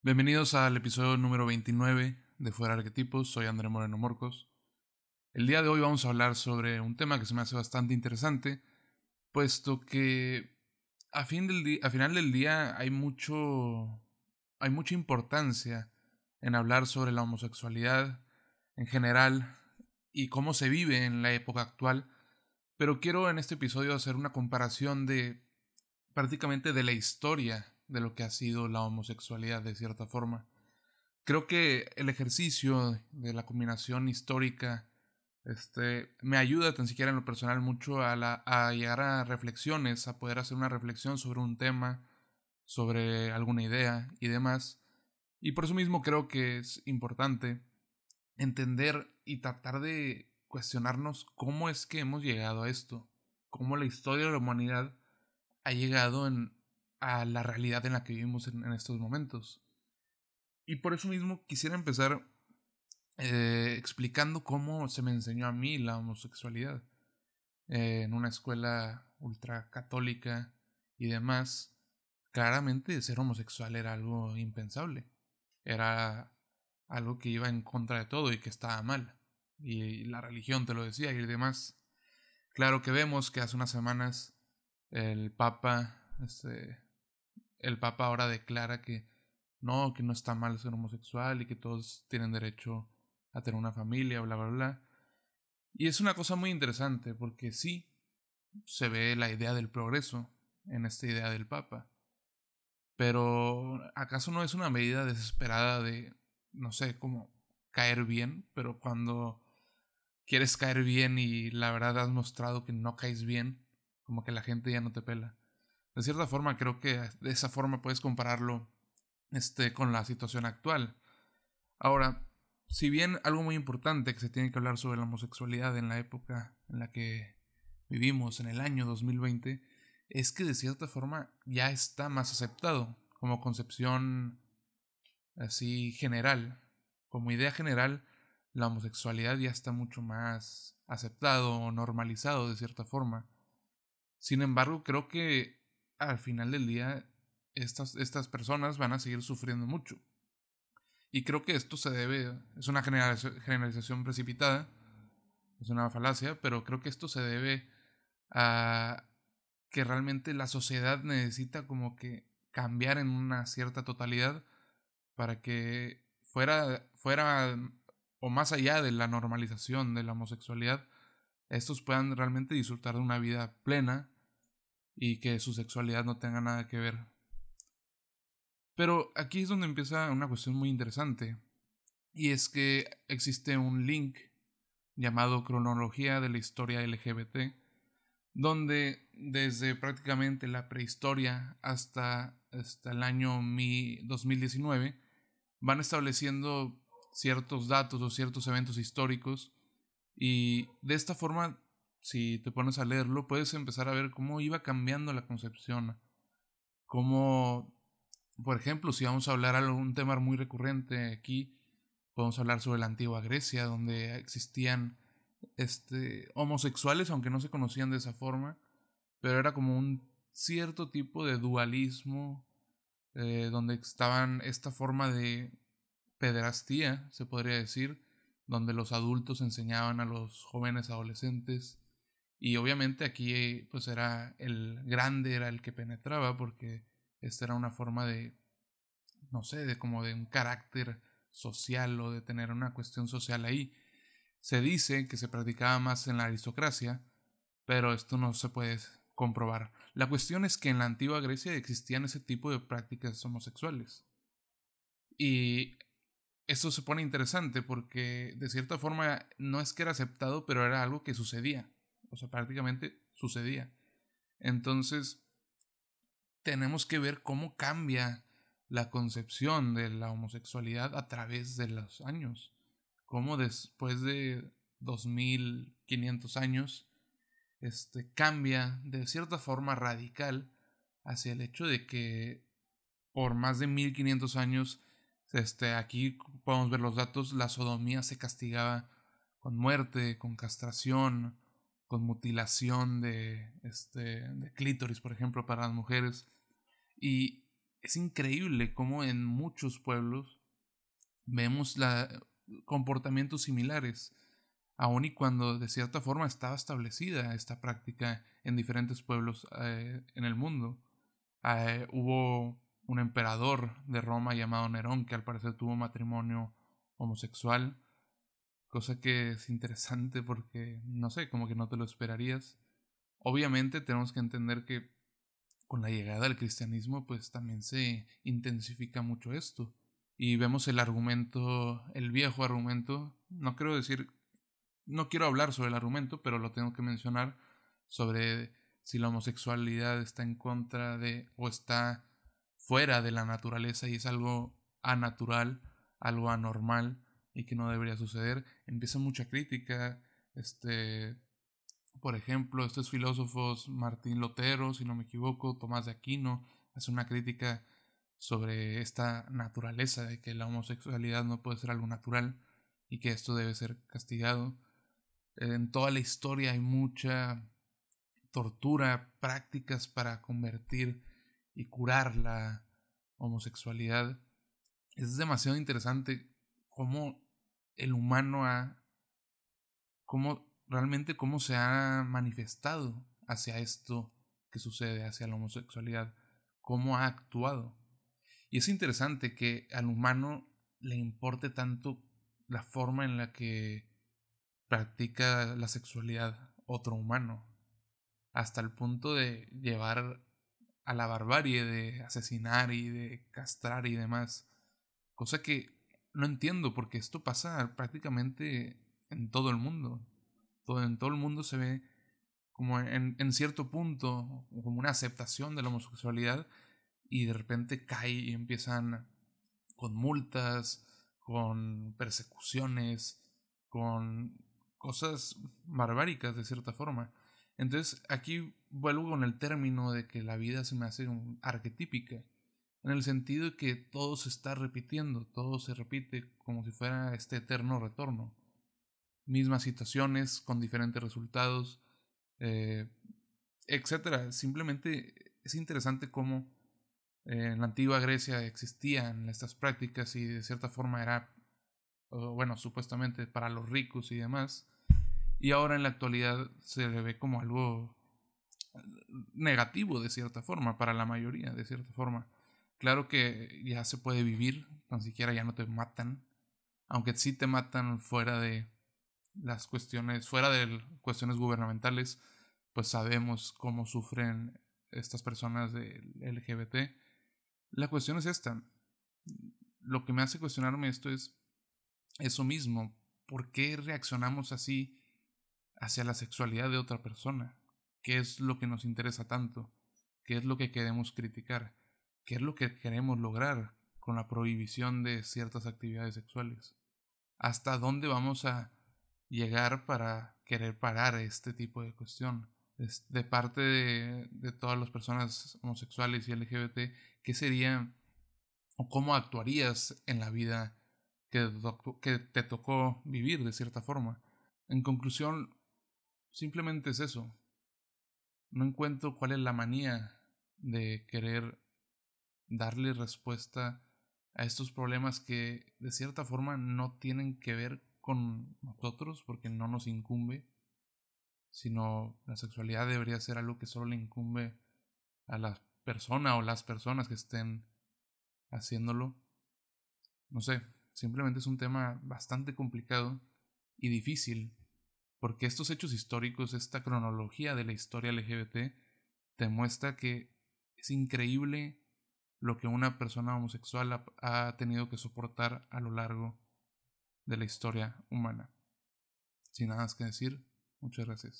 Bienvenidos al episodio número 29 de Fuera Arquetipos, soy André Moreno Morcos. El día de hoy vamos a hablar sobre un tema que se me hace bastante interesante, puesto que a, fin del a final del día hay mucho hay mucha importancia en hablar sobre la homosexualidad en general y cómo se vive en la época actual, pero quiero en este episodio hacer una comparación de prácticamente de la historia de lo que ha sido la homosexualidad de cierta forma. Creo que el ejercicio de la combinación histórica este, me ayuda tan siquiera en lo personal mucho a, la, a llegar a reflexiones, a poder hacer una reflexión sobre un tema, sobre alguna idea y demás. Y por eso mismo creo que es importante entender y tratar de cuestionarnos cómo es que hemos llegado a esto, cómo la historia de la humanidad ha llegado en, a la realidad en la que vivimos en, estos momentos. Y por eso mismo quisiera empezar eh, explicando cómo se me enseñó a mí la homosexualidad eh, en una escuela ultracatólica y demás. Claramente ser homosexual era algo impensable. Era algo que iba en contra de todo y que estaba mal. Y la religión te lo decía y demás. Claro que vemos que hace unas semanas el Papa este, el Papa ahora declara que no, que no está mal ser homosexual y que todos tienen derecho a tener una familia, bla, bla, bla. Y es una cosa muy interesante porque sí se ve la idea del progreso en esta idea del Papa. Pero ¿acaso no es una medida desesperada de, no sé, como caer bien? Pero cuando quieres caer bien y la verdad has mostrado que no caes bien, como que la gente ya no te pela. De cierta forma, creo que de esa forma puedes compararlo este, con la situación actual. Ahora, si bien algo muy importante que se tiene que hablar sobre la homosexualidad en la época en la que vivimos, en el año 2020, es que de cierta forma ya está más aceptado como concepción así general. Como idea general, la homosexualidad ya está mucho más aceptado o normalizado de cierta forma. Sin embargo, creo que al final del día estas, estas personas van a seguir sufriendo mucho. Y creo que esto se debe, es una generalización precipitada, es una falacia, pero creo que esto se debe a que realmente la sociedad necesita como que cambiar en una cierta totalidad para que fuera, fuera o más allá de la normalización de la homosexualidad, estos puedan realmente disfrutar de una vida plena y que su sexualidad no tenga nada que ver. Pero aquí es donde empieza una cuestión muy interesante, y es que existe un link llamado Cronología de la Historia LGBT, donde desde prácticamente la prehistoria hasta, hasta el año 2019 van estableciendo ciertos datos o ciertos eventos históricos y de esta forma si te pones a leerlo, puedes empezar a ver cómo iba cambiando la concepción. Cómo, por ejemplo, si vamos a hablar de un tema muy recurrente aquí, podemos hablar sobre la antigua Grecia, donde existían este, homosexuales, aunque no se conocían de esa forma, pero era como un cierto tipo de dualismo, eh, donde estaban esta forma de pederastía, se podría decir, donde los adultos enseñaban a los jóvenes adolescentes y obviamente aquí pues era el grande, era el que penetraba porque esta era una forma de, no sé, de como de un carácter social o de tener una cuestión social ahí. Se dice que se practicaba más en la aristocracia, pero esto no se puede comprobar. La cuestión es que en la antigua Grecia existían ese tipo de prácticas homosexuales. Y esto se pone interesante porque de cierta forma no es que era aceptado, pero era algo que sucedía. O sea, prácticamente sucedía. Entonces, tenemos que ver cómo cambia la concepción de la homosexualidad a través de los años. Cómo después de 2500 años este, cambia de cierta forma radical hacia el hecho de que por más de 1500 años, este, aquí podemos ver los datos, la sodomía se castigaba con muerte, con castración, con mutilación de, este, de clítoris, por ejemplo, para las mujeres. Y es increíble cómo en muchos pueblos vemos comportamientos similares, aun y cuando de cierta forma estaba establecida esta práctica en diferentes pueblos eh, en el mundo. Eh, hubo un emperador de Roma llamado Nerón que al parecer tuvo matrimonio homosexual, cosa que es interesante porque, no sé, como que no te lo esperarías. Obviamente tenemos que entender que con la llegada del cristianismo pues también se intensifica mucho esto. Y vemos el argumento, el viejo argumento, no quiero decir, no quiero hablar sobre el argumento, pero lo tengo que mencionar sobre si la homosexualidad está en contra de o está fuera de la naturaleza y es algo anatural, algo anormal y que no debería suceder, empieza mucha crítica, este, por ejemplo, estos filósofos, Martín Lutero, si no me equivoco, Tomás de Aquino, hace una crítica sobre esta naturaleza de que la homosexualidad no puede ser algo natural y que esto debe ser castigado. En toda la historia hay mucha tortura, prácticas para convertir y curar la homosexualidad. Es demasiado interesante cómo el humano ha, cómo realmente cómo se ha manifestado hacia esto que sucede, hacia la homosexualidad, cómo ha actuado. Y es interesante que al humano le importe tanto la forma en la que practica la sexualidad otro humano, hasta el punto de llevar a la barbarie de asesinar y de castrar y demás. Cosa que no entiendo porque esto pasa prácticamente en todo el mundo. Todo, en todo el mundo se ve como en, en cierto punto como una aceptación de la homosexualidad y de repente cae y empiezan con multas, con persecuciones, con cosas barbáricas de cierta forma. Entonces aquí vuelvo con el término de que la vida se me hace arquetípica, en el sentido de que todo se está repitiendo, todo se repite como si fuera este eterno retorno. Mismas situaciones con diferentes resultados, eh, etcétera. Simplemente es interesante cómo en la antigua Grecia existían estas prácticas y de cierta forma era, bueno, supuestamente para los ricos y demás y ahora en la actualidad se le ve como algo negativo de cierta forma, para la mayoría de cierta forma. Claro que ya se puede vivir, tan siquiera ya no te matan, aunque sí te matan fuera de las cuestiones, fuera de cuestiones gubernamentales, pues sabemos cómo sufren estas personas de LGBT. La cuestión es esta. Lo que me hace cuestionarme esto es eso mismo. ¿Por qué reaccionamos así hacia la sexualidad de otra persona. ¿Qué es lo que nos interesa tanto? ¿Qué es lo que queremos criticar? ¿Qué es lo que queremos lograr con la prohibición de ciertas actividades sexuales? ¿Hasta dónde vamos a llegar para querer parar este tipo de cuestión? De parte de, todas las personas homosexuales y LGBT, ¿qué sería o cómo actuarías en la vida que, que te tocó vivir de cierta forma? En conclusión, Simplemente es eso. No encuentro cuál es la manía de querer darle respuesta a estos problemas que de cierta forma no tienen que ver con nosotros porque no nos incumbe, sino la sexualidad debería ser algo que solo le incumbe a la persona o las personas que estén haciéndolo. No sé, simplemente es un tema bastante complicado y difícil porque estos hechos históricos, esta cronología de la historia LGBT, demuestra que es increíble lo que una persona homosexual ha, tenido que soportar a lo largo de la historia humana. Sin nada más que decir, muchas gracias.